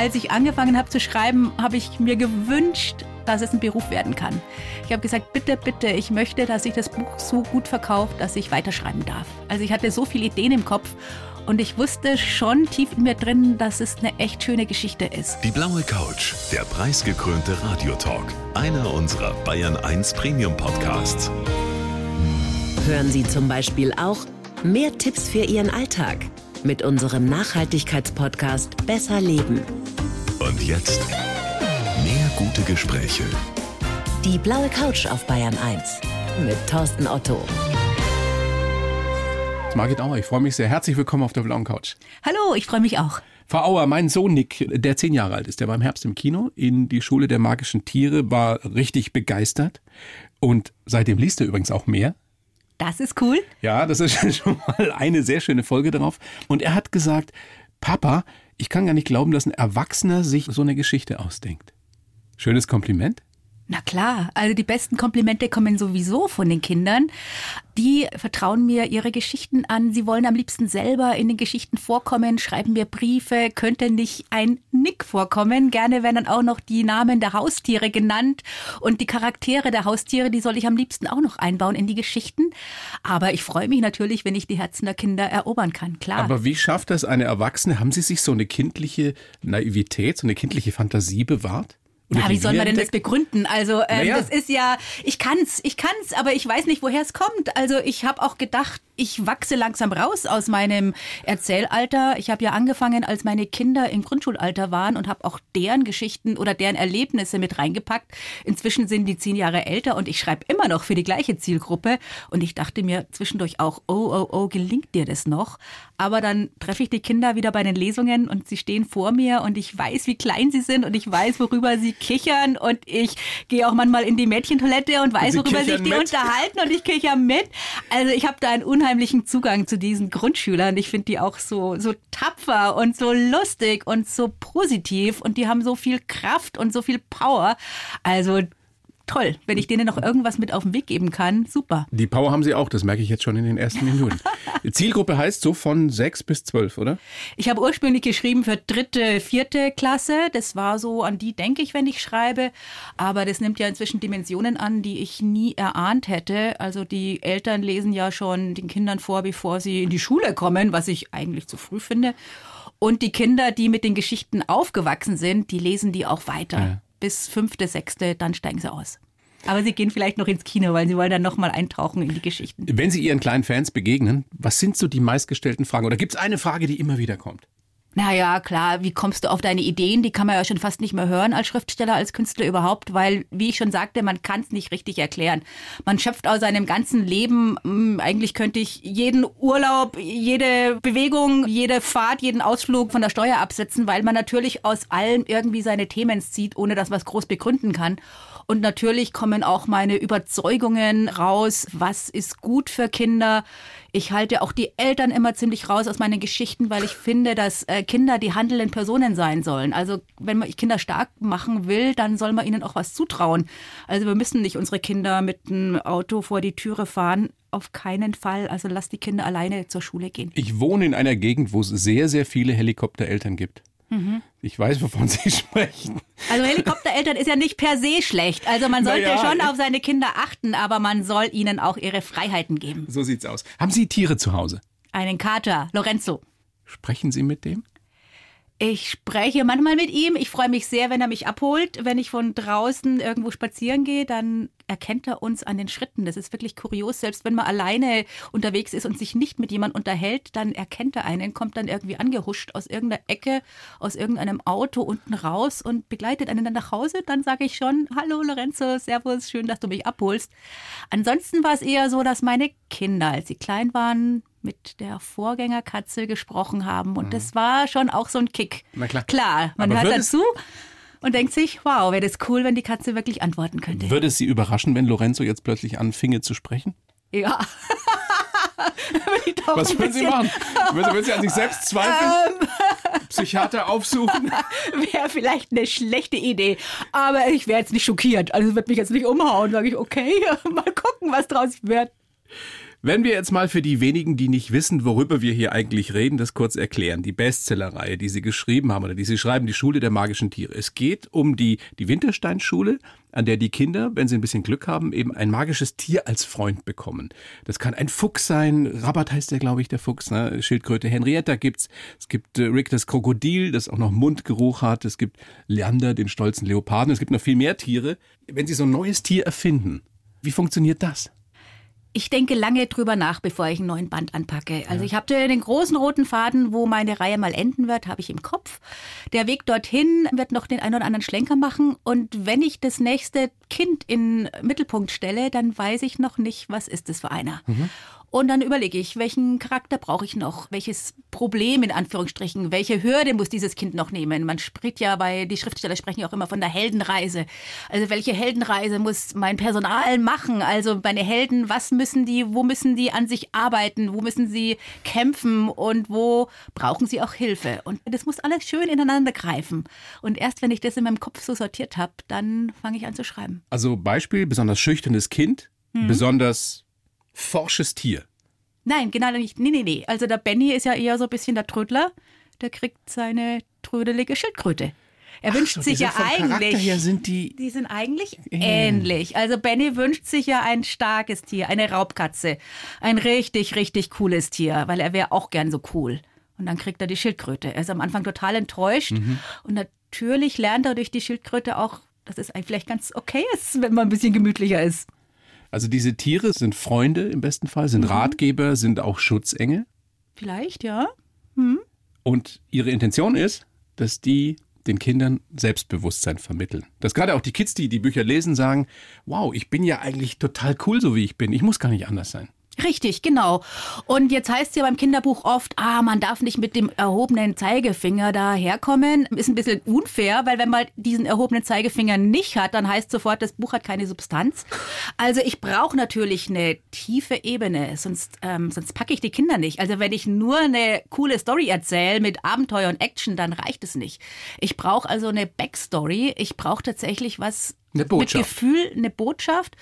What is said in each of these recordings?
als ich angefangen habe zu schreiben, habe ich mir gewünscht, dass es ein Beruf werden kann. Ich habe gesagt, bitte, bitte, ich möchte, dass sich das Buch so gut verkauft, dass ich weiterschreiben darf. Also ich hatte so viele Ideen im Kopf und ich wusste schon tief in mir drin, dass es eine echt schöne Geschichte ist. Die blaue Couch, der preisgekrönte Radiotalk, einer unserer Bayern 1 Premium Podcasts. Hören Sie zum Beispiel auch mehr Tipps für Ihren Alltag mit unserem Nachhaltigkeitspodcast Besser Leben. Und jetzt mehr gute Gespräche. Die blaue Couch auf Bayern 1 mit Thorsten Otto. Margit Auer, ich freue mich sehr. Herzlich willkommen auf der blauen Couch. Hallo, ich freue mich auch. Frau Auer, mein Sohn Nick, der zehn Jahre alt ist, der war im Herbst im Kino in die Schule der magischen Tiere, war richtig begeistert und seitdem liest er übrigens auch mehr. Das ist cool. Ja, das ist schon mal eine sehr schöne Folge darauf. Und er hat gesagt, Papa, ich kann gar nicht glauben, dass ein Erwachsener sich so eine Geschichte ausdenkt. Schönes Kompliment. Na klar, also die besten Komplimente kommen sowieso von den Kindern. Die vertrauen mir ihre Geschichten an. Sie wollen am liebsten selber in den Geschichten vorkommen, schreiben mir Briefe. Könnte nicht ein Nick vorkommen? Gerne werden dann auch noch die Namen der Haustiere genannt und die Charaktere der Haustiere, die soll ich am liebsten auch noch einbauen in die Geschichten. Aber ich freue mich natürlich, wenn ich die Herzen der Kinder erobern kann, klar. Aber wie schafft das eine Erwachsene? Haben Sie sich so eine kindliche Naivität, so eine kindliche Fantasie bewahrt? Ja, wie soll man denn das begründen? Also ähm, naja. das ist ja, ich kann's, ich kann's, aber ich weiß nicht, woher es kommt. Also ich habe auch gedacht, ich wachse langsam raus aus meinem Erzählalter. Ich habe ja angefangen, als meine Kinder im Grundschulalter waren und habe auch deren Geschichten oder deren Erlebnisse mit reingepackt. Inzwischen sind die zehn Jahre älter und ich schreibe immer noch für die gleiche Zielgruppe. Und ich dachte mir zwischendurch auch, oh, oh, oh, gelingt dir das noch? Aber dann treffe ich die Kinder wieder bei den Lesungen und sie stehen vor mir und ich weiß, wie klein sie sind und ich weiß, worüber sie kichern und ich gehe auch manchmal in die Mädchentoilette und weiß, worüber sich die mit. unterhalten und ich kicher mit. Also ich habe da einen unheimlichen Zugang zu diesen Grundschülern. Ich finde die auch so, so tapfer und so lustig und so positiv und die haben so viel Kraft und so viel Power. Also toll. Wenn ich denen noch irgendwas mit auf den Weg geben kann, super. Die Power haben sie auch, das merke ich jetzt schon in den ersten Minuten. Die Zielgruppe heißt so von sechs bis zwölf, oder? Ich habe ursprünglich geschrieben für dritte, vierte Klasse. Das war so, an die denke ich, wenn ich schreibe. Aber das nimmt ja inzwischen Dimensionen an, die ich nie erahnt hätte. Also die Eltern lesen ja schon den Kindern vor, bevor sie in die Schule kommen, was ich eigentlich zu früh finde. Und die Kinder, die mit den Geschichten aufgewachsen sind, die lesen die auch weiter. Ja bis fünfte, sechste, dann steigen sie aus. Aber sie gehen vielleicht noch ins Kino, weil sie wollen dann nochmal eintauchen in die Geschichten. Wenn Sie Ihren kleinen Fans begegnen, was sind so die meistgestellten Fragen? Oder gibt es eine Frage, die immer wieder kommt? Naja, klar, wie kommst du auf deine Ideen? Die kann man ja schon fast nicht mehr hören als Schriftsteller, als Künstler überhaupt, weil, wie ich schon sagte, man kann es nicht richtig erklären. Man schöpft aus seinem ganzen Leben, hm, eigentlich könnte ich jeden Urlaub, jede Bewegung, jede Fahrt, jeden Ausflug von der Steuer absetzen, weil man natürlich aus allem irgendwie seine Themen zieht, ohne dass man es groß begründen kann. Und natürlich kommen auch meine Überzeugungen raus, was ist gut für Kinder. Ich halte auch die Eltern immer ziemlich raus aus meinen Geschichten, weil ich finde, dass äh, Kinder die handelnden Personen sein sollen. Also wenn man Kinder stark machen will, dann soll man ihnen auch was zutrauen. Also wir müssen nicht unsere Kinder mit einem Auto vor die Türe fahren. Auf keinen Fall. Also lass die Kinder alleine zur Schule gehen. Ich wohne in einer Gegend, wo es sehr, sehr viele Helikoptereltern gibt. Mhm. Ich weiß, wovon Sie sprechen. Also Helikoptereltern ist ja nicht per se schlecht. Also man sollte naja, schon auf seine Kinder achten, aber man soll ihnen auch ihre Freiheiten geben. So sieht's aus. Haben Sie Tiere zu Hause? Einen Kater, Lorenzo. Sprechen Sie mit dem? Ich spreche manchmal mit ihm. Ich freue mich sehr, wenn er mich abholt. Wenn ich von draußen irgendwo spazieren gehe, dann erkennt er uns an den Schritten. Das ist wirklich kurios. Selbst wenn man alleine unterwegs ist und sich nicht mit jemandem unterhält, dann erkennt er einen, kommt dann irgendwie angehuscht aus irgendeiner Ecke, aus irgendeinem Auto unten raus und begleitet einen dann nach Hause. Dann sage ich schon, hallo Lorenzo, servus, schön, dass du mich abholst. Ansonsten war es eher so, dass meine Kinder, als sie klein waren, mit der Vorgängerkatze gesprochen haben. Und mhm. das war schon auch so ein Kick. Na klar. Klar, man Aber hört dazu und denkt sich, wow, wäre das cool, wenn die Katze wirklich antworten könnte. Würde es Sie überraschen, wenn Lorenzo jetzt plötzlich anfinge zu sprechen? Ja. Was würden Sie machen? Würden Sie an sich selbst zweifeln? Ähm. Psychiater aufsuchen? Wäre vielleicht eine schlechte Idee. Aber ich wäre jetzt nicht schockiert. Also wird mich jetzt nicht umhauen. Sage ich, okay, mal gucken, was draus wird. Wenn wir jetzt mal für die wenigen, die nicht wissen, worüber wir hier eigentlich reden, das kurz erklären. Die Bestsellerreihe, die Sie geschrieben haben oder die Sie schreiben, die Schule der magischen Tiere. Es geht um die, die Wintersteinschule, an der die Kinder, wenn sie ein bisschen Glück haben, eben ein magisches Tier als Freund bekommen. Das kann ein Fuchs sein. Rabat heißt der, glaube ich, der Fuchs. Ne? Schildkröte Henrietta gibt's. Es gibt äh, Rick das Krokodil, das auch noch Mundgeruch hat. Es gibt Leander, den stolzen Leoparden. Es gibt noch viel mehr Tiere. Wenn Sie so ein neues Tier erfinden, wie funktioniert das? Ich denke lange drüber nach, bevor ich einen neuen Band anpacke. Also ja. ich habe den großen roten Faden, wo meine Reihe mal enden wird, habe ich im Kopf. Der Weg dorthin wird noch den einen oder anderen Schlenker machen. Und wenn ich das nächste Kind in Mittelpunkt stelle, dann weiß ich noch nicht, was ist das für einer. Mhm. Und dann überlege ich, welchen Charakter brauche ich noch? Welches Problem in Anführungsstrichen? Welche Hürde muss dieses Kind noch nehmen? Man spricht ja bei, die Schriftsteller sprechen ja auch immer von der Heldenreise. Also welche Heldenreise muss mein Personal machen? Also meine Helden, was müssen die, wo müssen die an sich arbeiten? Wo müssen sie kämpfen? Und wo brauchen sie auch Hilfe? Und das muss alles schön ineinander greifen. Und erst wenn ich das in meinem Kopf so sortiert habe, dann fange ich an zu schreiben. Also Beispiel, besonders schüchternes Kind, mhm. besonders forsches Tier. Nein, genau nicht. Nee, nee, nee. Also der Benny ist ja eher so ein bisschen der Trödler. Der kriegt seine trödelige Schildkröte. Er wünscht so, sich ja eigentlich. Her sind die, die sind eigentlich ähnlich. Also Benny wünscht sich ja ein starkes Tier, eine Raubkatze. Ein richtig, richtig cooles Tier, weil er wäre auch gern so cool. Und dann kriegt er die Schildkröte. Er ist am Anfang total enttäuscht. Mhm. Und natürlich lernt er durch die Schildkröte auch, dass es vielleicht ganz okay ist, wenn man ein bisschen gemütlicher ist. Also diese Tiere sind Freunde im besten Fall, sind mhm. Ratgeber, sind auch Schutzengel. Vielleicht, ja. Mhm. Und ihre Intention ist, dass die den Kindern Selbstbewusstsein vermitteln. Dass gerade auch die Kids, die die Bücher lesen, sagen, wow, ich bin ja eigentlich total cool, so wie ich bin. Ich muss gar nicht anders sein. Richtig, genau. Und jetzt heißt es ja beim Kinderbuch oft, ah, man darf nicht mit dem erhobenen Zeigefinger daherkommen. Ist ein bisschen unfair, weil wenn man diesen erhobenen Zeigefinger nicht hat, dann heißt sofort, das Buch hat keine Substanz. Also ich brauche natürlich eine tiefe Ebene, sonst, ähm, sonst packe ich die Kinder nicht. Also wenn ich nur eine coole Story erzähle mit Abenteuer und Action, dann reicht es nicht. Ich brauche also eine Backstory. Ich brauche tatsächlich was eine mit Gefühl, eine Botschaft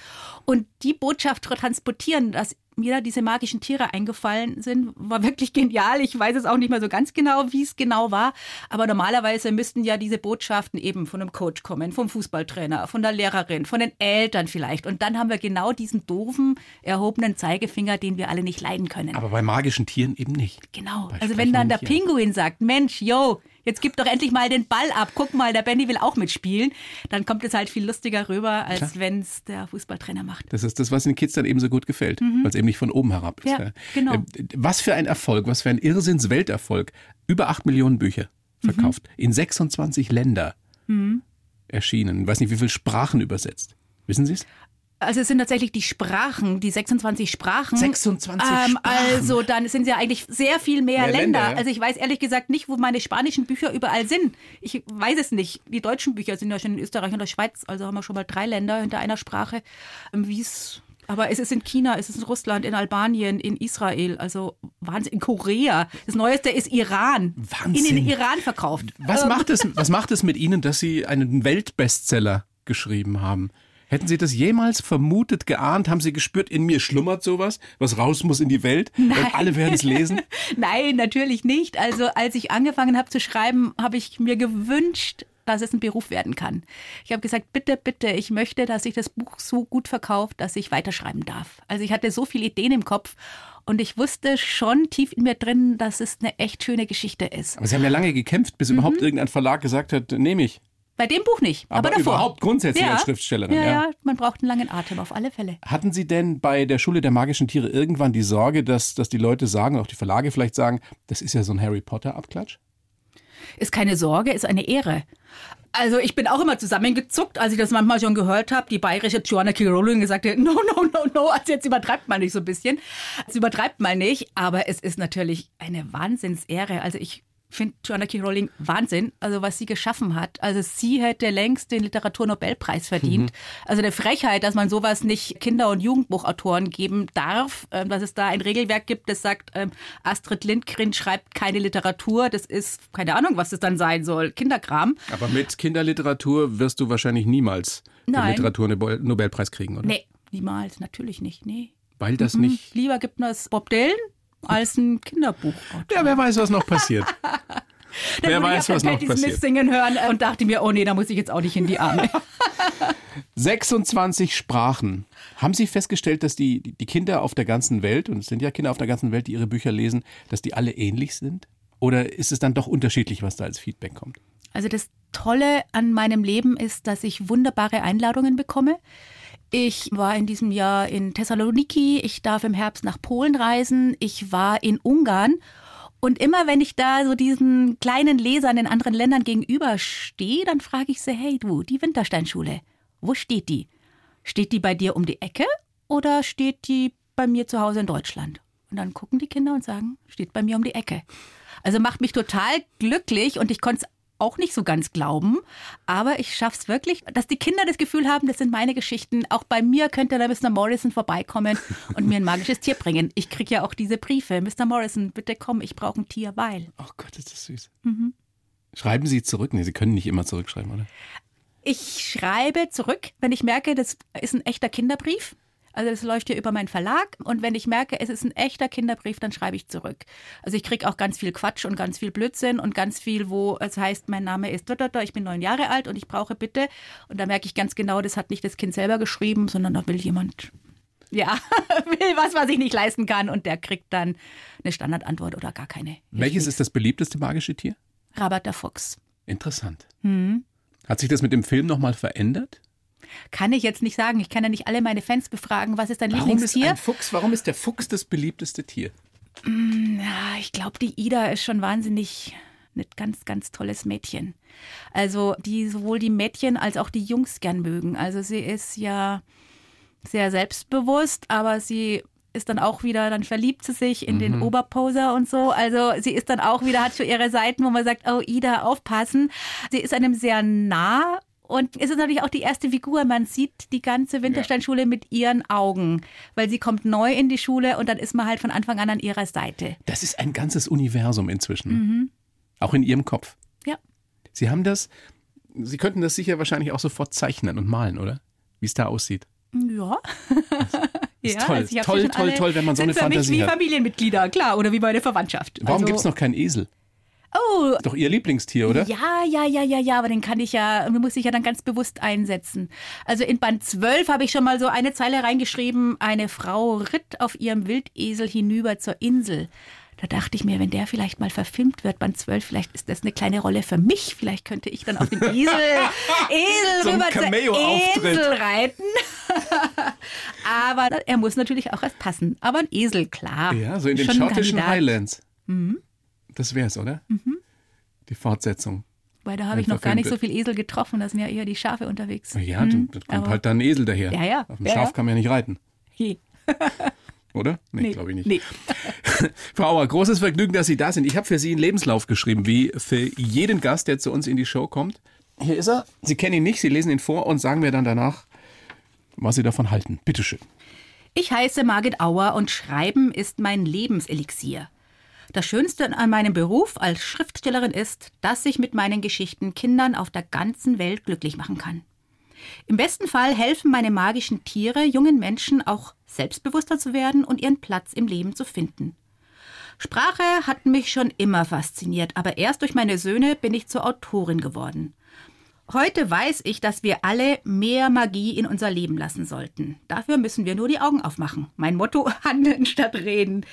und die Botschaft transportieren, dass mir da diese magischen Tiere eingefallen sind, war wirklich genial. Ich weiß es auch nicht mehr so ganz genau, wie es genau war. Aber normalerweise müssten ja diese Botschaften eben von einem Coach kommen, vom Fußballtrainer, von der Lehrerin, von den Eltern vielleicht. Und dann haben wir genau diesen doofen, erhobenen Zeigefinger, den wir alle nicht leiden können. Aber bei magischen Tieren eben nicht. Genau. Bei also wenn dann der Pinguin sagt, Mensch, yo, jetzt gib doch endlich mal den Ball ab. Guck mal, der Benny will auch mitspielen. Dann kommt es halt viel lustiger rüber, als wenn es der Fußballtrainer macht. Das ist das, was den Kids dann eben so gut gefällt, mhm. weil es eben nicht von oben herab ist. Ja, genau. Äh, was für ein Erfolg, was für ein Irrsinns-Welterfolg. Über acht Millionen Bücher verkauft, mhm. in 26 Länder mhm. erschienen. Ich weiß nicht, wie viele Sprachen übersetzt. Wissen Sie es? Also es sind tatsächlich die Sprachen, die 26 Sprachen. 26 ähm, Sprachen. Also dann sind es ja eigentlich sehr viel mehr, mehr Länder. Länder. Also ich weiß ehrlich gesagt nicht, wo meine spanischen Bücher überall sind. Ich weiß es nicht. Die deutschen Bücher sind ja schon in Österreich und der Schweiz. Also haben wir schon mal drei Länder hinter einer Sprache. Ähm, wie es aber es ist in China, es ist in Russland, in Albanien, in Israel, also Wahnsinn, in Korea. Das Neueste ist Iran. Wahnsinn. In den Iran verkauft. Was macht es, was macht es mit Ihnen, dass Sie einen Weltbestseller geschrieben haben? Hätten Sie das jemals vermutet, geahnt? Haben Sie gespürt, in mir schlummert sowas, was raus muss in die Welt? Nein. Und alle werden es lesen? Nein, natürlich nicht. Also als ich angefangen habe zu schreiben, habe ich mir gewünscht, dass es ein Beruf werden kann. Ich habe gesagt, bitte, bitte, ich möchte, dass sich das Buch so gut verkauft, dass ich weiterschreiben darf. Also ich hatte so viele Ideen im Kopf und ich wusste schon tief in mir drin, dass es eine echt schöne Geschichte ist. Aber Sie haben ja lange gekämpft, bis mhm. überhaupt irgendein Verlag gesagt hat, nehme ich. Bei dem Buch nicht, aber, aber davor. überhaupt grundsätzlich ja. als Schriftstellerin. Ja, ja, ja, man braucht einen langen Atem, auf alle Fälle. Hatten Sie denn bei der Schule der magischen Tiere irgendwann die Sorge, dass, dass die Leute sagen, auch die Verlage vielleicht sagen, das ist ja so ein Harry Potter-Abklatsch? Ist keine Sorge, ist eine Ehre. Also ich bin auch immer zusammengezuckt, als ich das manchmal schon gehört habe. Die bayerische Joanna K. Rowling gesagt hat, no, no, no, no, also jetzt übertreibt man nicht so ein bisschen. Es übertreibt man nicht, aber es ist natürlich eine Wahnsinnsehre. Also ich finde Joanna K. Rowling Wahnsinn, also was sie geschaffen hat. Also sie hätte längst den Literaturnobelpreis verdient. Mhm. Also eine Frechheit, dass man sowas nicht Kinder- und Jugendbuchautoren geben darf, ähm, dass es da ein Regelwerk gibt, das sagt, ähm, Astrid Lindgren schreibt keine Literatur. Das ist keine Ahnung, was das dann sein soll. Kinderkram. Aber mit Kinderliteratur wirst du wahrscheinlich niemals Nein. den Literaturnobelpreis kriegen, oder? Nee, niemals, natürlich nicht. Nee. Weil das mhm. nicht. Lieber gibt es Bob Dylan als ein Kinderbuch. Ja, wer weiß, was noch passiert. Wer weiß, was noch passiert. Smith singen hören und dachte mir, oh nee, da muss ich jetzt auch nicht in die Arme. 26 Sprachen. Haben Sie festgestellt, dass die, die Kinder auf der ganzen Welt, und es sind ja Kinder auf der ganzen Welt, die ihre Bücher lesen, dass die alle ähnlich sind? Oder ist es dann doch unterschiedlich, was da als Feedback kommt? Also das Tolle an meinem Leben ist, dass ich wunderbare Einladungen bekomme. Ich war in diesem Jahr in Thessaloniki, ich darf im Herbst nach Polen reisen, ich war in Ungarn und immer wenn ich da so diesen kleinen Lesern in anderen Ländern gegenüberstehe, dann frage ich sie, hey du, die Wintersteinschule, wo steht die? Steht die bei dir um die Ecke oder steht die bei mir zu Hause in Deutschland? Und dann gucken die Kinder und sagen, steht bei mir um die Ecke. Also macht mich total glücklich und ich konnte es auch nicht so ganz glauben, aber ich schaffe es wirklich, dass die Kinder das Gefühl haben, das sind meine Geschichten. Auch bei mir könnte der Mr. Morrison vorbeikommen und mir ein magisches Tier bringen. Ich kriege ja auch diese Briefe. Mr. Morrison, bitte komm, ich brauche ein Tier, weil. Oh Gott, ist das süß. Mhm. Schreiben Sie zurück? Nee, Sie können nicht immer zurückschreiben, oder? Ich schreibe zurück, wenn ich merke, das ist ein echter Kinderbrief. Also das läuft hier über meinen Verlag und wenn ich merke, es ist ein echter Kinderbrief, dann schreibe ich zurück. Also ich kriege auch ganz viel Quatsch und ganz viel Blödsinn und ganz viel, wo es heißt, mein Name ist ich bin neun Jahre alt und ich brauche bitte. Und da merke ich ganz genau, das hat nicht das Kind selber geschrieben, sondern da will jemand ja, will was, was ich nicht leisten kann und der kriegt dann eine Standardantwort oder gar keine. Welches ist das beliebteste magische Tier? Rabat der Fuchs. Interessant. Hm. Hat sich das mit dem Film nochmal verändert? Kann ich jetzt nicht sagen. Ich kann ja nicht alle meine Fans befragen. Was ist dein warum Lieblingstier? Ist ein Fuchs, warum ist der Fuchs das beliebteste Tier? Mm, ich glaube, die Ida ist schon wahnsinnig ein ganz, ganz tolles Mädchen. Also, die sowohl die Mädchen als auch die Jungs gern mögen. Also, sie ist ja sehr selbstbewusst, aber sie ist dann auch wieder, dann verliebt sie sich in mhm. den Oberposer und so. Also sie ist dann auch wieder, hat für ihre Seiten, wo man sagt, oh Ida, aufpassen. Sie ist einem sehr nah und es ist natürlich auch die erste Figur. Man sieht die ganze Wintersteinschule ja. mit ihren Augen, weil sie kommt neu in die Schule und dann ist man halt von Anfang an an ihrer Seite. Das ist ein ganzes Universum inzwischen. Mhm. Auch in ihrem Kopf. Ja. Sie haben das, Sie könnten das sicher wahrscheinlich auch sofort zeichnen und malen, oder? Wie es da aussieht. Ja. ist ja, toll, also toll, toll, toll, wenn man so eine Fantasie mich wie Familienmitglieder, klar, oder wie meine Verwandtschaft. Warum also, gibt es noch keinen Esel? Oh. Doch Ihr Lieblingstier, oder? Ja, ja, ja, ja, ja, aber den kann ich ja, den muss ich ja dann ganz bewusst einsetzen. Also in Band 12 habe ich schon mal so eine Zeile reingeschrieben, eine Frau ritt auf ihrem Wildesel hinüber zur Insel. Da dachte ich mir, wenn der vielleicht mal verfilmt wird, Band 12, vielleicht ist das eine kleine Rolle für mich. Vielleicht könnte ich dann auf den Esel, Esel so rüber zur Insel reiten. Aber er muss natürlich auch erst passen. Aber ein Esel, klar. Ja, so in den schottischen Highlands. Mhm. Das wäre es, oder? Mhm. Die Fortsetzung. Weil da habe ich noch gar nicht so viel Esel getroffen, da sind ja eher die Schafe unterwegs. Ja, mhm. da kommt Aber halt dann ein Esel daher. Ja, ja. Auf dem ja, Schaf ja. kann man ja nicht reiten. Je. Oder? Nee, nee glaube ich nicht. Nee. Frau Auer, großes Vergnügen, dass Sie da sind. Ich habe für Sie einen Lebenslauf geschrieben, wie für jeden Gast, der zu uns in die Show kommt. Hier ist er. Sie kennen ihn nicht, Sie lesen ihn vor und sagen mir dann danach, was Sie davon halten. Bitteschön. Ich heiße Margit Auer und Schreiben ist mein Lebenselixier. Das Schönste an meinem Beruf als Schriftstellerin ist, dass ich mit meinen Geschichten Kindern auf der ganzen Welt glücklich machen kann. Im besten Fall helfen meine magischen Tiere jungen Menschen auch selbstbewusster zu werden und ihren Platz im Leben zu finden. Sprache hat mich schon immer fasziniert, aber erst durch meine Söhne bin ich zur Autorin geworden. Heute weiß ich, dass wir alle mehr Magie in unser Leben lassen sollten. Dafür müssen wir nur die Augen aufmachen. Mein Motto, handeln statt reden.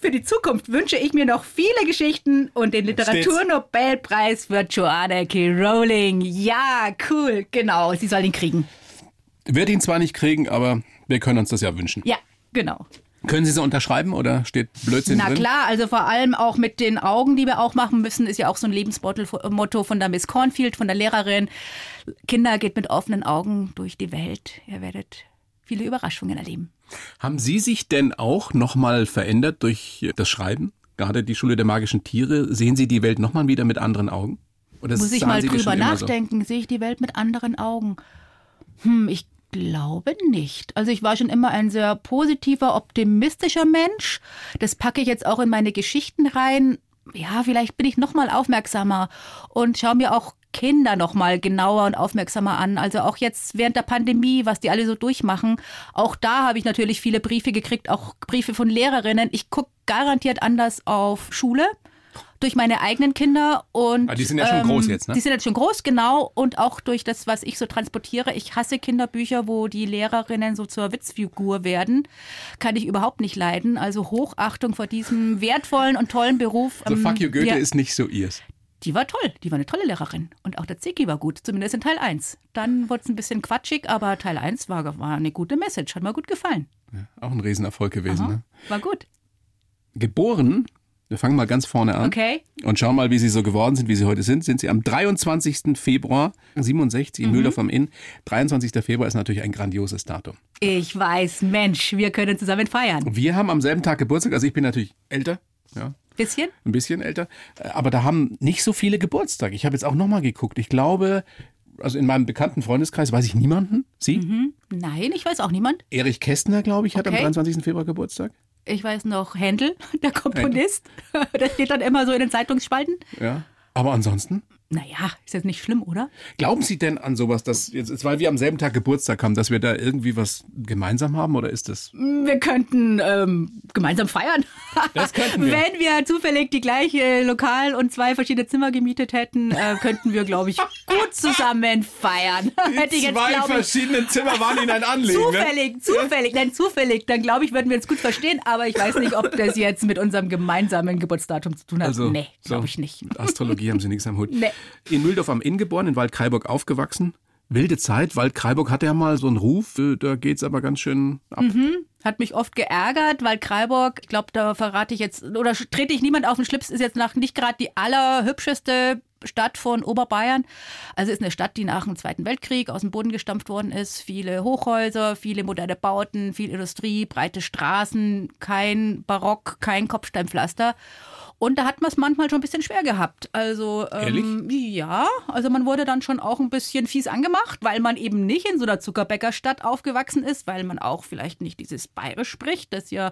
Für die Zukunft wünsche ich mir noch viele Geschichten und den Literaturnobelpreis für Joanna K. Rowling. Ja, cool, genau, sie soll ihn kriegen. Wird ihn zwar nicht kriegen, aber wir können uns das ja wünschen. Ja, genau. Können Sie so unterschreiben oder steht Blödsinn Na drin? Na klar, also vor allem auch mit den Augen, die wir auch machen müssen, ist ja auch so ein Lebensmotto von der Miss Cornfield, von der Lehrerin. Kinder geht mit offenen Augen durch die Welt. Ihr werdet viele Überraschungen erleben. Haben Sie sich denn auch nochmal verändert durch das Schreiben? Gerade die Schule der magischen Tiere. Sehen Sie die Welt nochmal wieder mit anderen Augen? Oder Muss ich mal drüber nachdenken. So? Sehe ich die Welt mit anderen Augen? Hm, ich glaube nicht. Also ich war schon immer ein sehr positiver, optimistischer Mensch. Das packe ich jetzt auch in meine Geschichten rein. Ja, vielleicht bin ich noch mal aufmerksamer und schaue mir auch Kinder noch mal genauer und aufmerksamer an. Also auch jetzt während der Pandemie, was die alle so durchmachen. Auch da habe ich natürlich viele Briefe gekriegt, auch Briefe von Lehrerinnen. Ich gucke garantiert anders auf Schule durch meine eigenen Kinder und ah, die sind ja schon ähm, groß jetzt, ne? Die sind jetzt schon groß, genau und auch durch das, was ich so transportiere. Ich hasse Kinderbücher, wo die Lehrerinnen so zur Witzfigur werden, kann ich überhaupt nicht leiden. Also Hochachtung vor diesem wertvollen und tollen Beruf. So also Fuck you Goethe ja, ist nicht so ihrs. Die war toll, die war eine tolle Lehrerin. Und auch der Ziki war gut, zumindest in Teil 1. Dann wurde es ein bisschen quatschig, aber Teil 1 war, war eine gute Message, hat mir gut gefallen. Ja, auch ein Riesenerfolg gewesen. Aha, ne? War gut. Geboren wir fangen mal ganz vorne an. Okay. Und schauen mal, wie sie so geworden sind, wie sie heute sind. Sind sie am 23. Februar 67 in mhm. Mühldorf am Inn. 23. Februar ist natürlich ein grandioses Datum. Ich weiß, Mensch, wir können zusammen feiern. Wir haben am selben Tag Geburtstag. Also ich bin natürlich älter. Ja. Bisschen? Ein bisschen älter. Aber da haben nicht so viele Geburtstag. Ich habe jetzt auch nochmal geguckt. Ich glaube, also in meinem bekannten Freundeskreis weiß ich niemanden. Sie? Mhm. Nein, ich weiß auch niemand. Erich Kästner, glaube ich, hat okay. am 23. Februar Geburtstag ich weiß noch, Händel, der Komponist. Händel. Das steht dann immer so in den Zeitungsspalten. Ja. Aber ansonsten? Naja, ist jetzt nicht schlimm, oder? Glauben Sie denn an sowas, dass jetzt, weil wir am selben Tag Geburtstag haben, dass wir da irgendwie was gemeinsam haben oder ist das? Wir könnten ähm, gemeinsam feiern. Das könnten wir. Wenn wir zufällig die gleiche Lokal und zwei verschiedene Zimmer gemietet hätten, äh, könnten wir, glaube ich, gut zusammen feiern. Die Hätte ich jetzt, zwei ich, verschiedenen Zimmer waren Ihnen ein Anliegen. Ne? Zufällig, ne? zufällig, nein, zufällig. Dann glaube ich, würden wir uns gut verstehen, aber ich weiß nicht, ob das jetzt mit unserem gemeinsamen Geburtsdatum zu tun hat. Also, nee, glaube so, ich nicht. Astrologie haben Sie nichts am Hut. Nee. In Mühldorf am Inn geboren, in Waldkraiburg aufgewachsen. Wilde Zeit. Waldkraiburg hatte ja mal so einen Ruf, äh, da geht es aber ganz schön ab. Mhm. Hat mich oft geärgert, weil Kreiburg, ich glaube, da verrate ich jetzt, oder trete ich niemand auf den Schlips, ist jetzt nach nicht gerade die allerhübscheste Stadt von Oberbayern. Also ist eine Stadt, die nach dem Zweiten Weltkrieg aus dem Boden gestampft worden ist. Viele Hochhäuser, viele moderne Bauten, viel Industrie, breite Straßen, kein Barock, kein Kopfsteinpflaster. Und da hat man es manchmal schon ein bisschen schwer gehabt. Also ähm, ja, also man wurde dann schon auch ein bisschen fies angemacht, weil man eben nicht in so einer Zuckerbäckerstadt aufgewachsen ist, weil man auch vielleicht nicht dieses Bayerisch spricht, das ja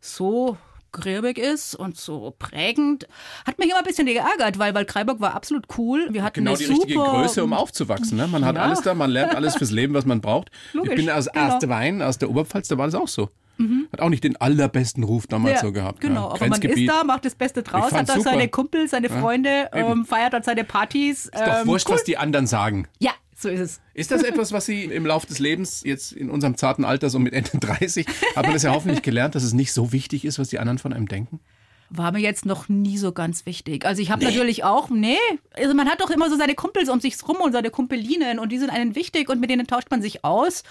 so gräbig ist und so prägend. Hat mich immer ein bisschen geärgert, weil Waldkraiburg war absolut cool. Wir hatten genau die super richtige Größe, um aufzuwachsen. Ne? Man hat ja. alles da, man lernt alles fürs Leben, was man braucht. Logisch, ich bin aus genau. Wein, aus der Oberpfalz, da war das auch so. Mhm. Hat auch nicht den allerbesten Ruf damals ja, so gehabt. Genau, ja. aber man ist da, macht das Beste draus, hat da seine Kumpel, seine Freunde, ähm, feiert dann seine Partys. Ist doch ähm, wurscht, cool. was die anderen sagen. Ja, so ist es. Ist das etwas, was Sie im Laufe des Lebens, jetzt in unserem zarten Alter, so mit Ende 30, hat man das ja hoffentlich gelernt, dass es nicht so wichtig ist, was die anderen von einem denken? war mir jetzt noch nie so ganz wichtig. Also ich habe nee. natürlich auch, nee, also man hat doch immer so seine Kumpels um sich rum und seine Kumpelinen und die sind einen wichtig und mit denen tauscht man sich aus.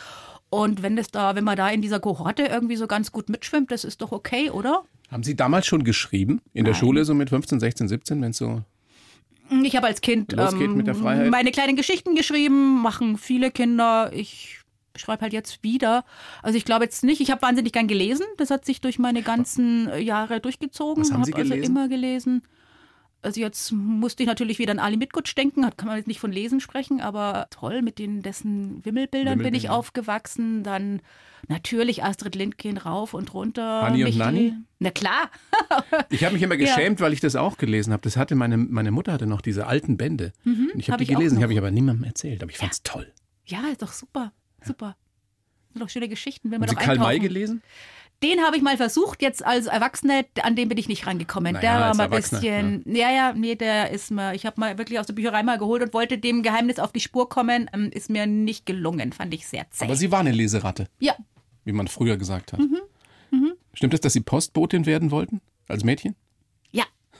Und wenn das da, wenn man da in dieser Kohorte irgendwie so ganz gut mitschwimmt, das ist doch okay, oder? Haben Sie damals schon geschrieben? In Nein. der Schule so mit 15, 16, 17, wenn es so ich habe als Kind ähm, meine kleinen Geschichten geschrieben, machen viele Kinder. Ich schreibe halt jetzt wieder. Also ich glaube jetzt nicht, ich habe wahnsinnig gern gelesen. Das hat sich durch meine ganzen Jahre durchgezogen. Was haben Sie gelesen? also immer gelesen. Also jetzt musste ich natürlich wieder an Ali Mitgutsch denken, kann man jetzt nicht von Lesen sprechen, aber toll, mit den, dessen Wimmelbildern bin ich aufgewachsen. Dann natürlich Astrid Lindgren rauf und runter. Hanni und Nanni? Na klar. ich habe mich immer geschämt, ja. weil ich das auch gelesen habe. Das hatte meine, meine Mutter hatte noch diese alten Bände. Mhm, ich habe hab die gelesen, ich habe ich aber niemandem erzählt, aber ich fand es ja. toll. Ja, ist doch super, super. Das sind doch schöne Geschichten, wenn man Haben doch Sie Karl May gelesen? Den habe ich mal versucht, jetzt als Erwachsene, an dem bin ich nicht rangekommen. Naja, der war mal ein bisschen, ja. ja, ja, nee, der ist mal, ich habe mal wirklich aus der Bücherei mal geholt und wollte dem Geheimnis auf die Spur kommen, ähm, ist mir nicht gelungen, fand ich sehr zäh. Aber Sie war eine Leseratte. Ja. Wie man früher gesagt hat. Mhm. Mhm. Stimmt es, dass Sie Postbotin werden wollten? Als Mädchen?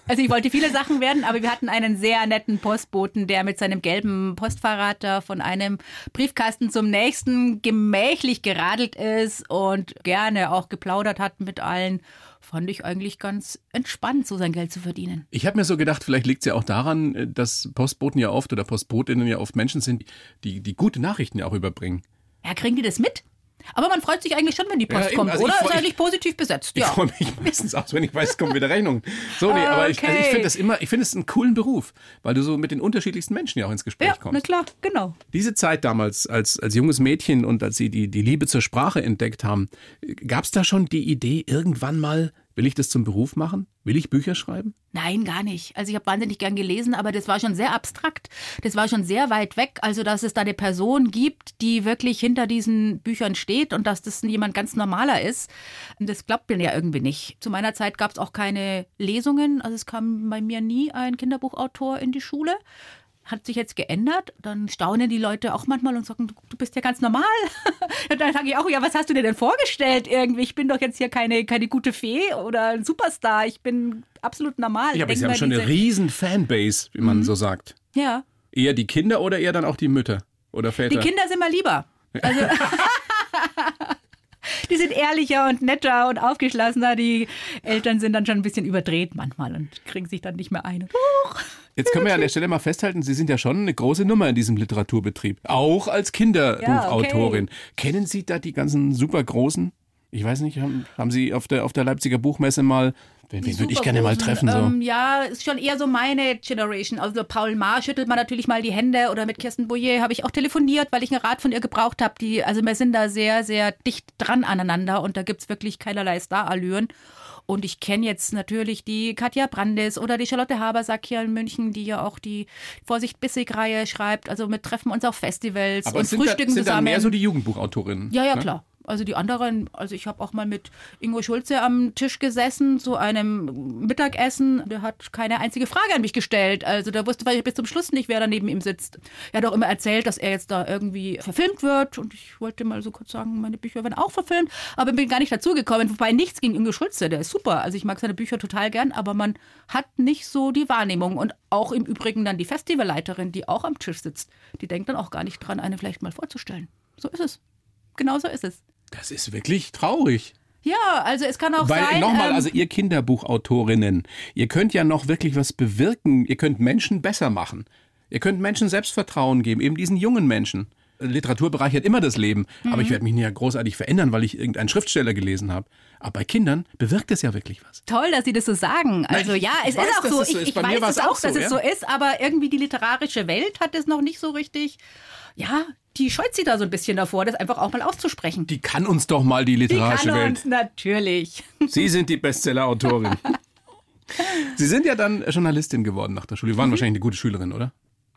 Also ich wollte viele Sachen werden, aber wir hatten einen sehr netten Postboten, der mit seinem gelben Postfahrrad da von einem Briefkasten zum nächsten gemächlich geradelt ist und gerne auch geplaudert hat mit allen. Fand ich eigentlich ganz entspannt, so sein Geld zu verdienen. Ich habe mir so gedacht, vielleicht liegt es ja auch daran, dass Postboten ja oft oder Postbotinnen ja oft Menschen sind, die, die gute Nachrichten ja auch überbringen. Ja, kriegen die das mit? Aber man freut sich eigentlich schon, wenn die Post ja, kommt, also oder? Freu, ist eigentlich positiv besetzt. Ich, ja. freue mich meistens auch, wenn ich weiß, es kommt wieder Rechnung. So, nee, aber okay. ich, also ich finde das immer, ich finde es einen coolen Beruf, weil du so mit den unterschiedlichsten Menschen ja auch ins Gespräch ja, kommst. Na klar, genau. Diese Zeit damals als, als junges Mädchen und als sie die, die Liebe zur Sprache entdeckt haben, gab es da schon die Idee, irgendwann mal Will ich das zum Beruf machen? Will ich Bücher schreiben? Nein, gar nicht. Also ich habe wahnsinnig gern gelesen, aber das war schon sehr abstrakt. Das war schon sehr weit weg. Also dass es da eine Person gibt, die wirklich hinter diesen Büchern steht und dass das jemand ganz normaler ist, das glaubt mir ja irgendwie nicht. Zu meiner Zeit gab es auch keine Lesungen. Also es kam bei mir nie ein Kinderbuchautor in die Schule hat sich jetzt geändert. Dann staunen die Leute auch manchmal und sagen, du, bist ja ganz normal. dann sage ich auch, ja, was hast du dir denn vorgestellt irgendwie? Ich bin doch jetzt hier keine, keine gute Fee oder ein Superstar. Ich bin absolut normal. Ja, aber Sie haben schon eine riesen Fanbase, wie man mhm. so sagt. Ja. Eher die Kinder oder eher dann auch die Mütter oder Väter? Die Kinder sind mal lieber. Also die sind ehrlicher und netter und aufgeschlossener. Die Eltern sind dann schon ein bisschen überdreht manchmal und kriegen sich dann nicht mehr ein. Jetzt können wir an der Stelle mal festhalten, Sie sind ja schon eine große Nummer in diesem Literaturbetrieb. Auch als Kinderbuchautorin. Ja, okay. Kennen Sie da die ganzen super großen? Ich weiß nicht, haben, haben Sie auf der, auf der Leipziger Buchmesse mal Wen, wen würde ich gerne mal treffen? So? Ähm, ja, ist schon eher so meine Generation. Also Paul Maar schüttelt man natürlich mal die Hände oder mit Kirsten Boyer habe ich auch telefoniert, weil ich einen Rat von ihr gebraucht habe. Die, also wir sind da sehr, sehr dicht dran aneinander und da gibt es wirklich keinerlei Starallüren. Und ich kenne jetzt natürlich die Katja Brandes oder die Charlotte Habersack hier in München, die ja auch die Vorsicht Bissig-Reihe schreibt. Also wir treffen uns auf Festivals Aber und sind frühstücken da, sind zusammen. Da mehr so die Jugendbuchautorinnen. Ja, ja, ne? klar. Also die anderen, also ich habe auch mal mit Ingo Schulze am Tisch gesessen zu einem Mittagessen. Der hat keine einzige Frage an mich gestellt. Also der wusste bis zum Schluss nicht, wer da neben ihm sitzt. Er hat auch immer erzählt, dass er jetzt da irgendwie verfilmt wird. Und ich wollte mal so kurz sagen, meine Bücher werden auch verfilmt. Aber bin gar nicht dazugekommen. Wobei nichts gegen Ingo Schulze, der ist super. Also ich mag seine Bücher total gern, aber man hat nicht so die Wahrnehmung. Und auch im Übrigen dann die Festivalleiterin, die auch am Tisch sitzt, die denkt dann auch gar nicht dran, eine vielleicht mal vorzustellen. So ist es. Genau so ist es. Das ist wirklich traurig. Ja, also es kann auch Weil, sein. Nochmal, ähm, also ihr Kinderbuchautorinnen, ihr könnt ja noch wirklich was bewirken. Ihr könnt Menschen besser machen. Ihr könnt Menschen Selbstvertrauen geben, eben diesen jungen Menschen. Literatur bereichert immer das Leben, mhm. aber ich werde mich nicht großartig verändern, weil ich irgendeinen Schriftsteller gelesen habe. Aber bei Kindern bewirkt es ja wirklich was. Toll, dass Sie das so sagen. Also Nein, ja, es weiß, ist auch so. Ich, so ich weiß es auch, dass so, es so ist, aber irgendwie die literarische Welt hat es noch nicht so richtig ja, die scheut sich da so ein bisschen davor, das einfach auch mal auszusprechen. Die kann uns doch mal die literarische die kann Welt. Uns natürlich. Sie sind die Bestseller-Autorin. Sie sind ja dann Journalistin geworden nach der Schule. Sie waren mhm. wahrscheinlich eine gute Schülerin, oder?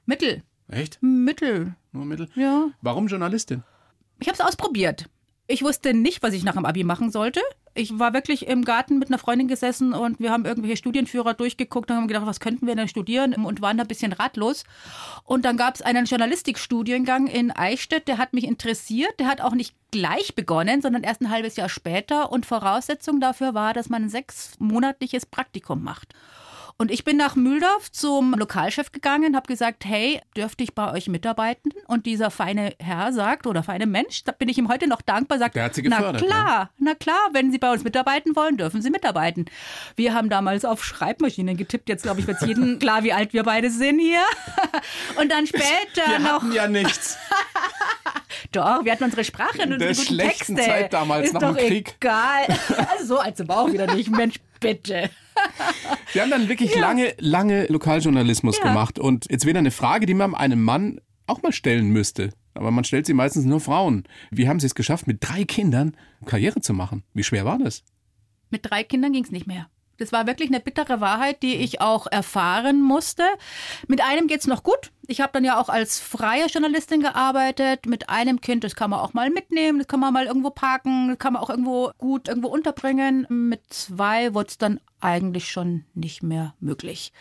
Mittel. Echt? Mittel. Nur Mittel? Ja. Warum Journalistin? Ich habe es ausprobiert. Ich wusste nicht, was ich nach dem Abi machen sollte. Ich war wirklich im Garten mit einer Freundin gesessen und wir haben irgendwelche Studienführer durchgeguckt und haben gedacht, was könnten wir denn studieren und waren da ein bisschen ratlos. Und dann gab es einen Journalistikstudiengang in Eichstätt, der hat mich interessiert. Der hat auch nicht gleich begonnen, sondern erst ein halbes Jahr später. Und Voraussetzung dafür war, dass man ein sechsmonatliches Praktikum macht. Und ich bin nach Mühldorf zum Lokalchef gegangen, habe gesagt, hey, dürfte ich bei euch mitarbeiten? Und dieser feine Herr sagt, oder feine Mensch, da bin ich ihm heute noch dankbar, sagt, Der hat sie gefördert, na klar, ne? na klar, wenn Sie bei uns mitarbeiten wollen, dürfen Sie mitarbeiten. Wir haben damals auf Schreibmaschinen getippt, jetzt glaube ich wird jedem klar, wie alt wir beide sind hier. Und dann später wir noch... Wir ja nichts. Doch, wir hatten unsere Sprache und unsere guten schlechten Texte. Zeit damals Ist nach dem Krieg. egal. Also so alt sind wir auch wieder nicht. Mensch, bitte. Sie haben dann wirklich ja. lange, lange Lokaljournalismus ja. gemacht. Und jetzt wäre eine Frage, die man einem Mann auch mal stellen müsste. Aber man stellt sie meistens nur Frauen. Wie haben Sie es geschafft, mit drei Kindern Karriere zu machen? Wie schwer war das? Mit drei Kindern ging es nicht mehr. Das war wirklich eine bittere Wahrheit, die ich auch erfahren musste. Mit einem geht es noch gut. Ich habe dann ja auch als freie Journalistin gearbeitet. Mit einem Kind, das kann man auch mal mitnehmen, das kann man mal irgendwo parken, das kann man auch irgendwo gut irgendwo unterbringen. Mit zwei wurde es dann eigentlich schon nicht mehr möglich.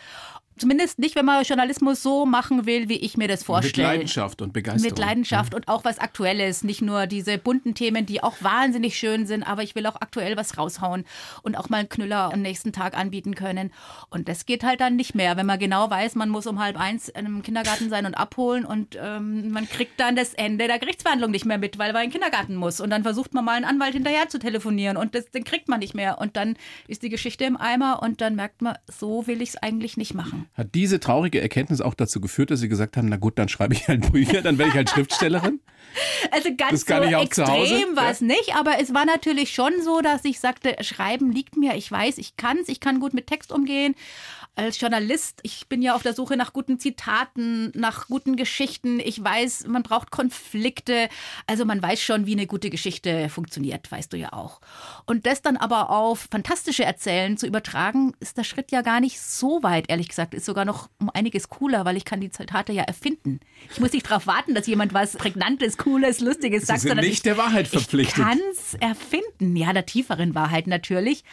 Zumindest nicht, wenn man Journalismus so machen will, wie ich mir das vorstelle. Mit Leidenschaft und Begeisterung. Mit Leidenschaft mhm. und auch was Aktuelles. Nicht nur diese bunten Themen, die auch wahnsinnig schön sind, aber ich will auch aktuell was raushauen und auch mal einen Knüller am nächsten Tag anbieten können. Und das geht halt dann nicht mehr, wenn man genau weiß, man muss um halb eins in einem Kindergarten sein und abholen und ähm, man kriegt dann das Ende der Gerichtsverhandlung nicht mehr mit, weil man in den Kindergarten muss. Und dann versucht man mal einen Anwalt hinterher zu telefonieren und das, den kriegt man nicht mehr. Und dann ist die Geschichte im Eimer und dann merkt man, so will ich es eigentlich nicht machen. Hat diese traurige Erkenntnis auch dazu geführt, dass Sie gesagt haben, na gut, dann schreibe ich halt Bücher, dann werde ich halt Schriftstellerin? Also ganz so extrem war es ja? nicht, aber es war natürlich schon so, dass ich sagte, Schreiben liegt mir, ich weiß, ich kann es, ich kann gut mit Text umgehen als Journalist, ich bin ja auf der Suche nach guten Zitaten, nach guten Geschichten. Ich weiß, man braucht Konflikte. Also man weiß schon, wie eine gute Geschichte funktioniert, weißt du ja auch. Und das dann aber auf fantastische Erzählen zu übertragen, ist der Schritt ja gar nicht so weit, ehrlich gesagt. Ist sogar noch um einiges cooler, weil ich kann die Zitate ja erfinden. Ich muss nicht darauf warten, dass jemand was Prägnantes, Cooles, Lustiges sagt. Sie sind nicht ich, der Wahrheit verpflichtet. Ich kann es erfinden. Ja, der tieferen Wahrheit natürlich.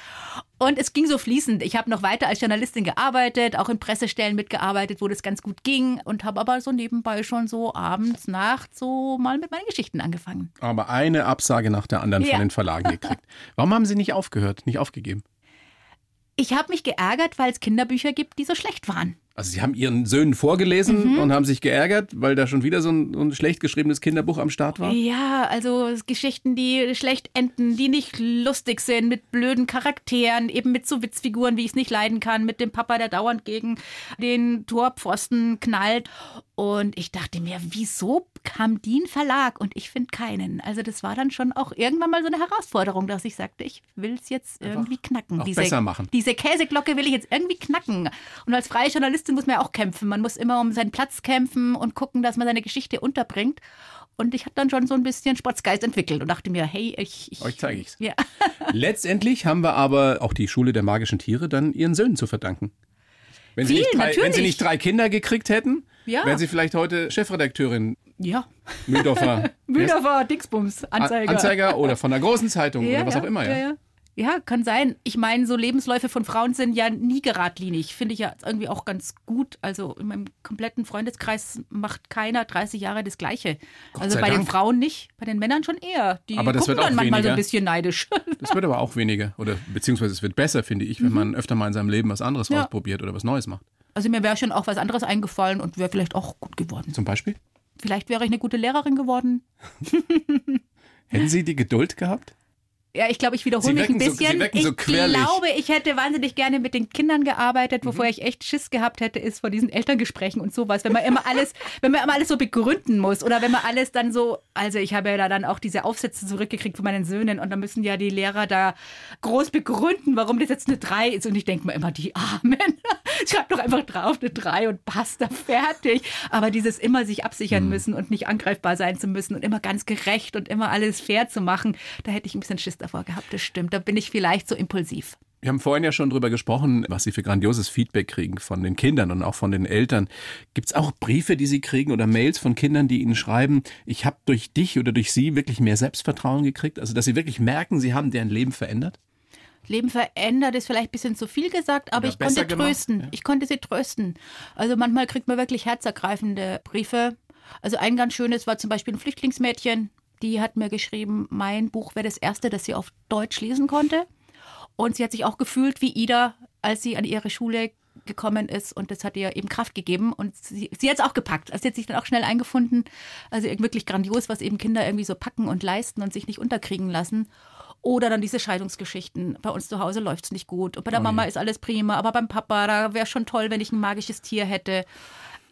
Und es ging so fließend. Ich habe noch weiter als Journalistin gearbeitet, auch in Pressestellen mitgearbeitet, wo das ganz gut ging und habe aber so nebenbei schon so abends, nachts so mal mit meinen Geschichten angefangen. Aber eine Absage nach der anderen ja. von den Verlagen gekriegt. Warum haben Sie nicht aufgehört, nicht aufgegeben? Ich habe mich geärgert, weil es Kinderbücher gibt, die so schlecht waren. Also Sie haben Ihren Söhnen vorgelesen mhm. und haben sich geärgert, weil da schon wieder so ein, ein, schlecht geschriebenes Kinderbuch am Start war? Ja, also Geschichten, die schlecht enden, die nicht lustig sind, mit blöden Charakteren, eben mit so Witzfiguren, wie ich es nicht leiden kann, mit dem Papa, der dauernd gegen den Torpfosten knallt. Und ich dachte mir, wieso kam die ein Verlag und ich finde keinen? Also das war dann schon auch irgendwann mal so eine Herausforderung, dass ich sagte, ich will es jetzt irgendwie Einfach knacken. Diese, besser machen. Diese Käseglocke will ich jetzt irgendwie knacken. Und als freie Journalistin muss man ja auch kämpfen. Man muss immer um seinen Platz kämpfen und gucken, dass man seine Geschichte unterbringt. Und ich habe dann schon so ein bisschen Sportsgeist entwickelt und dachte mir, hey, ich. ich Euch zeige ich's. Ja. Letztendlich haben wir aber auch die Schule der magischen Tiere dann ihren Söhnen zu verdanken. Wenn, Viel, sie, nicht drei, wenn sie nicht drei Kinder gekriegt hätten, ja. wären Sie vielleicht heute Chefredakteurin. Ja. Mühldorfer. Mühldorfer Dixbums, Anzeiger. Anzeiger oder von der großen Zeitung ja, oder was ja, auch immer. Ja. ja. Ja, kann sein. Ich meine, so Lebensläufe von Frauen sind ja nie geradlinig. Finde ich ja irgendwie auch ganz gut. Also in meinem kompletten Freundeskreis macht keiner 30 Jahre das Gleiche. Gott also bei Dank. den Frauen nicht, bei den Männern schon eher. Die aber das gucken wird dann manchmal weniger. so ein bisschen neidisch. Das wird aber auch weniger. Oder beziehungsweise es wird besser, finde ich, wenn mhm. man öfter mal in seinem Leben was anderes ja. ausprobiert oder was Neues macht. Also mir wäre schon auch was anderes eingefallen und wäre vielleicht auch gut geworden. Zum Beispiel? Vielleicht wäre ich eine gute Lehrerin geworden. Hätten Sie die Geduld gehabt? Ja, ich glaube, ich wiederhole mich ein bisschen. So, ich so glaube, ich hätte wahnsinnig gerne mit den Kindern gearbeitet, wovor mhm. ich echt Schiss gehabt hätte, ist vor diesen Elterngesprächen und sowas. Wenn man immer alles, wenn man immer alles so begründen muss oder wenn man alles dann so, also ich habe ja da dann auch diese Aufsätze zurückgekriegt von meinen Söhnen und da müssen ja die Lehrer da groß begründen, warum das jetzt eine 3 ist. Und ich denke mir immer, die Armen, schreib doch einfach drauf eine 3 und basta, fertig. Aber dieses immer sich absichern mhm. müssen und nicht angreifbar sein zu müssen und immer ganz gerecht und immer alles fair zu machen, da hätte ich ein bisschen Schiss davor gehabt, das stimmt. Da bin ich vielleicht so impulsiv. Wir haben vorhin ja schon drüber gesprochen, was Sie für grandioses Feedback kriegen von den Kindern und auch von den Eltern. Gibt es auch Briefe, die Sie kriegen oder Mails von Kindern, die Ihnen schreiben, ich habe durch dich oder durch Sie wirklich mehr Selbstvertrauen gekriegt? Also, dass Sie wirklich merken, Sie haben deren Leben verändert? Leben verändert ist vielleicht ein bisschen zu viel gesagt, aber ja, ich konnte trösten. Ja. Ich konnte sie trösten. Also manchmal kriegt man wirklich herzergreifende Briefe. Also ein ganz schönes war zum Beispiel ein Flüchtlingsmädchen, die hat mir geschrieben, mein Buch wäre das erste, das sie auf Deutsch lesen konnte. Und sie hat sich auch gefühlt wie Ida, als sie an ihre Schule gekommen ist und das hat ihr eben Kraft gegeben und sie, sie hat es auch gepackt. Also sie hat sich dann auch schnell eingefunden. Also wirklich grandios, was eben Kinder irgendwie so packen und leisten und sich nicht unterkriegen lassen. Oder dann diese Scheidungsgeschichten. Bei uns zu Hause läuft es nicht gut. Und bei der oh Mama ist alles prima, aber beim Papa, da wäre schon toll, wenn ich ein magisches Tier hätte.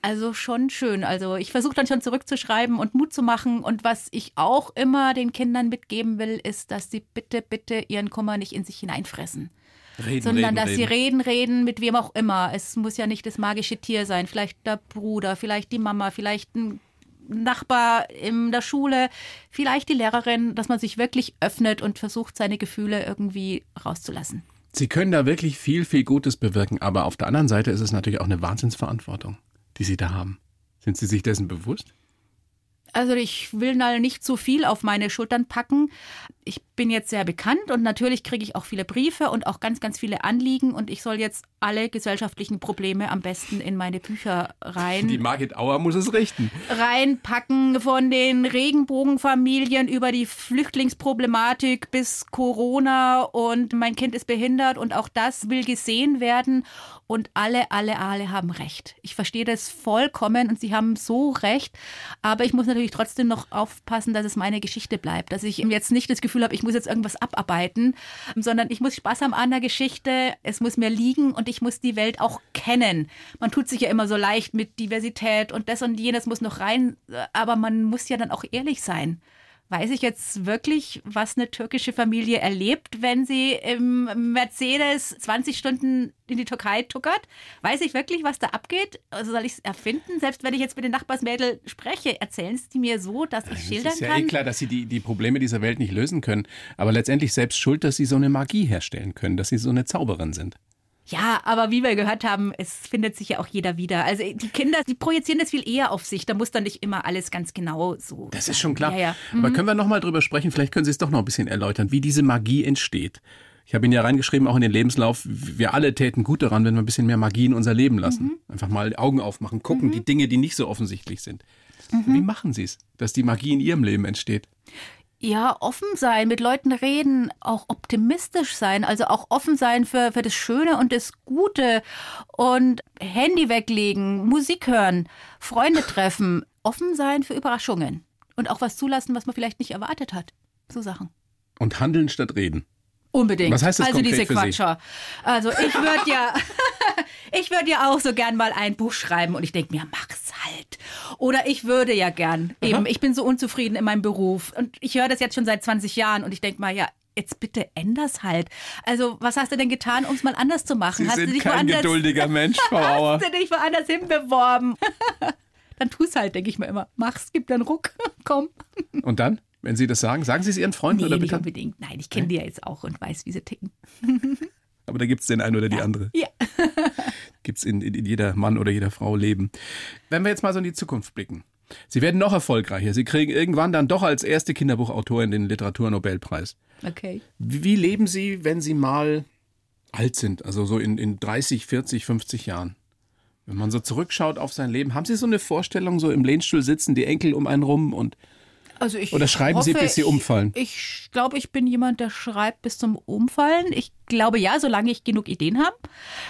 Also schon schön. Also ich versuche dann schon zurückzuschreiben und Mut zu machen. Und was ich auch immer den Kindern mitgeben will, ist, dass sie bitte, bitte ihren Kummer nicht in sich hineinfressen. Reden, sondern reden, dass reden. sie reden, reden mit wem auch immer. Es muss ja nicht das magische Tier sein. Vielleicht der Bruder, vielleicht die Mama, vielleicht ein Nachbar in der Schule, vielleicht die Lehrerin, dass man sich wirklich öffnet und versucht, seine Gefühle irgendwie rauszulassen. Sie können da wirklich viel, viel Gutes bewirken, aber auf der anderen Seite ist es natürlich auch eine Wahnsinnsverantwortung die Sie da haben. Sind Sie sich dessen bewusst? Also ich will nicht zu viel auf meine Schultern packen. Ich bin jetzt sehr bekannt und natürlich kriege ich auch viele Briefe und auch ganz, ganz viele Anliegen und ich soll jetzt alle gesellschaftlichen Probleme am besten in meine Bücher rein. Die Margit Auer muss es richten. Reinpacken von den Regenbogenfamilien über die Flüchtlingsproblematik bis Corona und mein Kind ist behindert und auch das will gesehen werden und alle, alle, alle haben recht. Ich verstehe das vollkommen und sie haben so recht, aber ich muss natürlich trotzdem noch aufpassen, dass es meine Geschichte bleibt, dass ich jetzt nicht das Gefühl habe, ich muss jetzt irgendwas abarbeiten, sondern ich muss Spaß haben an der Geschichte, es muss mir liegen und ich muss die Welt auch kennen. Man tut sich ja immer so leicht mit Diversität und das und jenes muss noch rein, aber man muss ja dann auch ehrlich sein. Weiß ich jetzt wirklich, was eine türkische Familie erlebt, wenn sie im Mercedes 20 Stunden in die Türkei tuckert? Weiß ich wirklich, was da abgeht? Also soll ich es erfinden? Selbst wenn ich jetzt mit den Nachbarsmädel spreche, erzählen sie die mir so, dass ich das schildern kann? Es ist ja kann? eh klar, dass sie die, die Probleme dieser Welt nicht lösen können. Aber letztendlich selbst schuld, dass sie so eine Magie herstellen können, dass sie so eine Zauberin sind. Ja, aber wie wir gehört haben, es findet sich ja auch jeder wieder. Also die Kinder, die projizieren das viel eher auf sich. Da muss dann nicht immer alles ganz genau so. Das sein. ist schon klar. Ja, ja. Mhm. Aber können wir noch mal drüber sprechen? Vielleicht können Sie es doch noch ein bisschen erläutern, wie diese Magie entsteht. Ich habe Ihnen ja reingeschrieben, auch in den Lebenslauf, wir alle täten gut daran, wenn wir ein bisschen mehr Magie in unser Leben lassen. Mhm. Einfach mal Augen aufmachen, gucken, mhm. die Dinge, die nicht so offensichtlich sind. Mhm. Wie machen Sie es, dass die Magie in Ihrem Leben entsteht? Ja, offen sein, mit Leuten reden, auch optimistisch sein, also auch offen sein für, für das Schöne und das Gute und Handy weglegen, Musik hören, Freunde treffen, offen sein für Überraschungen und auch was zulassen, was man vielleicht nicht erwartet hat. So Sachen. Und handeln statt reden. Unbedingt. Was heißt das also diese Quatscher. Also ich würde ja, ich würde ja auch so gern mal ein Buch schreiben und ich denke mir, mach's halt. Oder ich würde ja gern. Aha. Eben, ich bin so unzufrieden in meinem Beruf und ich höre das jetzt schon seit 20 Jahren und ich denke mal, ja, jetzt bitte änder's halt. Also, was hast du denn getan, um es mal anders zu machen? Sie hast sind du dich kein woanders, geduldiger Mensch, Frau Auer. hast du dich woanders hinbeworben? dann tu's halt, denke ich mir immer. Mach's, gib dann Ruck, komm. Und dann? Wenn Sie das sagen, sagen Sie es Ihren Freunden nee, oder bitte? Nicht unbedingt. Nein, ich kenne die ja jetzt auch und weiß, wie sie ticken. Aber da gibt es den einen oder die ja. andere. Ja. gibt es in, in, in jeder Mann oder jeder Frau Leben. Wenn wir jetzt mal so in die Zukunft blicken. Sie werden noch erfolgreicher. Sie kriegen irgendwann dann doch als erste Kinderbuchautorin den Literaturnobelpreis. Okay. Wie, wie, leben Sie, wenn Sie mal alt sind, also so in, in 30, 40, 50 Jahren? Wenn man so zurückschaut auf sein Leben, haben Sie so eine Vorstellung, so im Lehnstuhl sitzen, die Enkel um einen rum und also ich Oder schreiben hoffe, Sie, bis Sie umfallen? Ich, ich glaube, ich bin jemand, der schreibt bis zum Umfallen. Ich glaube ja, solange ich genug Ideen habe.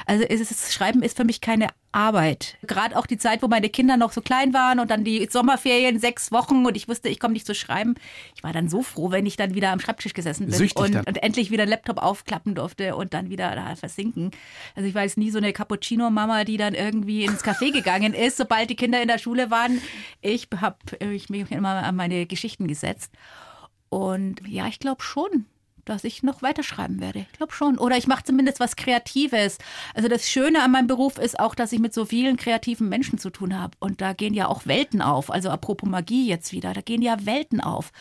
Also ist es, Schreiben ist für mich keine Arbeit. Gerade auch die Zeit, wo meine Kinder noch so klein waren und dann die Sommerferien, sechs Wochen und ich wusste, ich komme nicht zu schreiben. Ich war dann so froh, wenn ich dann wieder am Schreibtisch gesessen bin und, und, endlich wieder einen Laptop aufklappen durfte und dann wieder da versinken. Also ich war jetzt nie so eine Cappuccino-Mama, die dann irgendwie ins Café gegangen ist, sobald die Kinder in der Schule waren. Ich habe mich immer an meine Geschichten gesetzt. Und ja, ich glaube schon, dass ich noch weiterschreiben werde. Ich glaube schon. Oder ich mache zumindest was Kreatives. Also das Schöne an meinem Beruf ist auch, dass ich mit so vielen kreativen Menschen zu tun habe. Und da gehen ja auch Welten auf. Also apropos Magie jetzt wieder, da gehen ja Welten auf.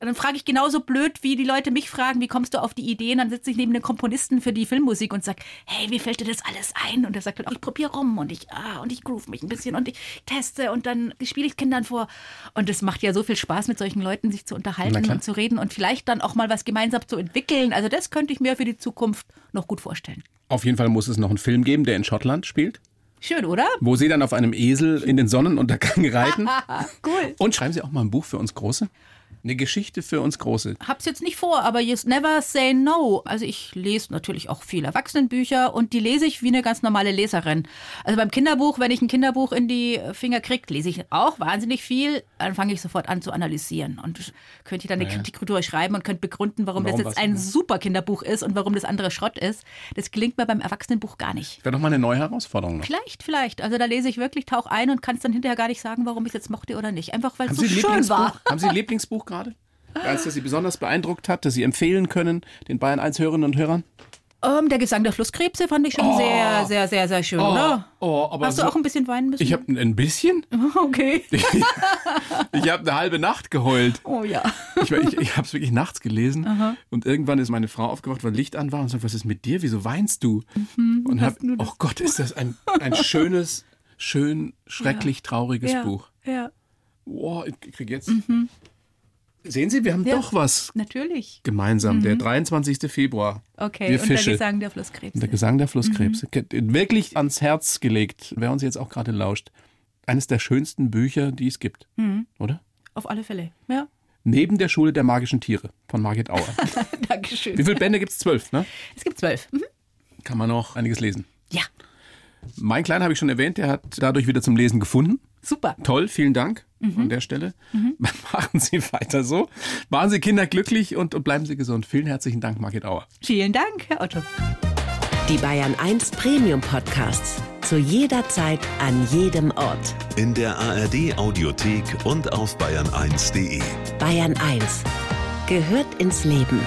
Und dann frage ich genauso blöd, wie die Leute mich fragen, wie kommst du auf die Ideen? Dann sitze ich neben den Komponisten für die Filmmusik und sage, hey, wie fällt dir das alles ein? Und er sagt dann, oh, ich probiere rum und ich, ah, und ich groove mich ein bisschen und ich teste und dann spiele ich Kindern vor. Und es macht ja so viel Spaß, mit solchen Leuten sich zu unterhalten und zu reden und vielleicht dann auch mal was gemeinsam zu entwickeln entwickeln. Also das könnte ich mir für die Zukunft noch gut vorstellen. Auf jeden Fall muss es noch einen Film geben, der in Schottland spielt. Schön, oder? Wo Sie dann auf einem Esel in den Sonnenuntergang reiten. cool. Und schreiben Sie auch mal ein Buch für uns Große? Eine Geschichte für uns Große. Hab's jetzt nicht vor, aber you never say no. Also ich lese natürlich auch viele Erwachsenenbücher und die lese ich wie eine ganz normale Leserin. Also beim Kinderbuch, wenn ich ein Kinderbuch in die Finger kriege, lese ich auch wahnsinnig viel. Dann fange ich sofort an zu analysieren und könnte dann eine naja. Kritik drüber schreiben und könnte begründen, warum, warum das jetzt ein super Kinderbuch ist und warum das andere Schrott ist. Das gelingt mir beim Erwachsenenbuch gar nicht. Wäre doch mal eine neue Herausforderung. Noch. Vielleicht, vielleicht. Also da lese ich wirklich, tauch ein und kann es dann hinterher gar nicht sagen, warum ich es jetzt mochte oder nicht. Einfach weil es so schön war. Haben Sie ein Lieblingsbuch gerade? Als das Sie besonders beeindruckt hat, das Sie empfehlen können, den Bayern 1 Hörerinnen und Hörern? Um, ähm, der Gesang der Flusskrebse fand ich schon oh. sehr, sehr, sehr, sehr schön, oh. oder? Oh, aber Hast du auch ein bisschen weinen müssen? Ich habe ein bisschen. Okay. ich habe eine halbe Nacht geheult. Oh ja. Ich, ich, ich habe es wirklich nachts gelesen Aha. und irgendwann ist meine Frau aufgewacht, weil Licht an war und sagt, was ist mit dir? Wieso weinst du? Mhm, und hab, oh Gott, ist das ein, ein schönes, schön, schrecklich trauriges ja. Buch. Ja. Boah, ich krieg jetzt. Mhm. Sehen Sie, wir haben ja, doch was. Natürlich. Gemeinsam, mhm. der 23. Februar. Okay, wir und Fische. der Gesang der Flusskrebse. Der Gesang der Flusskrebse. Mhm. Wirklich ans Herz gelegt, wer uns jetzt auch gerade lauscht. Eines der schönsten Bücher, die es gibt. Mhm. Oder? Auf alle Fälle, ja. Neben der Schule der magischen Tiere von Margit Auer. Dankeschön. Wie viele Bände gibt es? Zwölf, ne? Es gibt zwölf. Mhm. Kann man noch einiges lesen. Ja. Mein Kleiner habe ich schon erwähnt, der hat dadurch wieder zum Lesen gefunden. Super. Toll, vielen Dank. mhm. an der Stelle. Mhm. Machen Sie weiter so. Machen Sie Kinder glücklich und, und bleiben Sie gesund. Vielen herzlichen Dank, Margit Auer. Vielen Dank, Herr Otto. Die Bayern 1 Premium Podcasts. Zu jeder Zeit, an jedem Ort. In der ARD Audiothek und auf bayern1.de. Bayern 1 gehört ins Leben.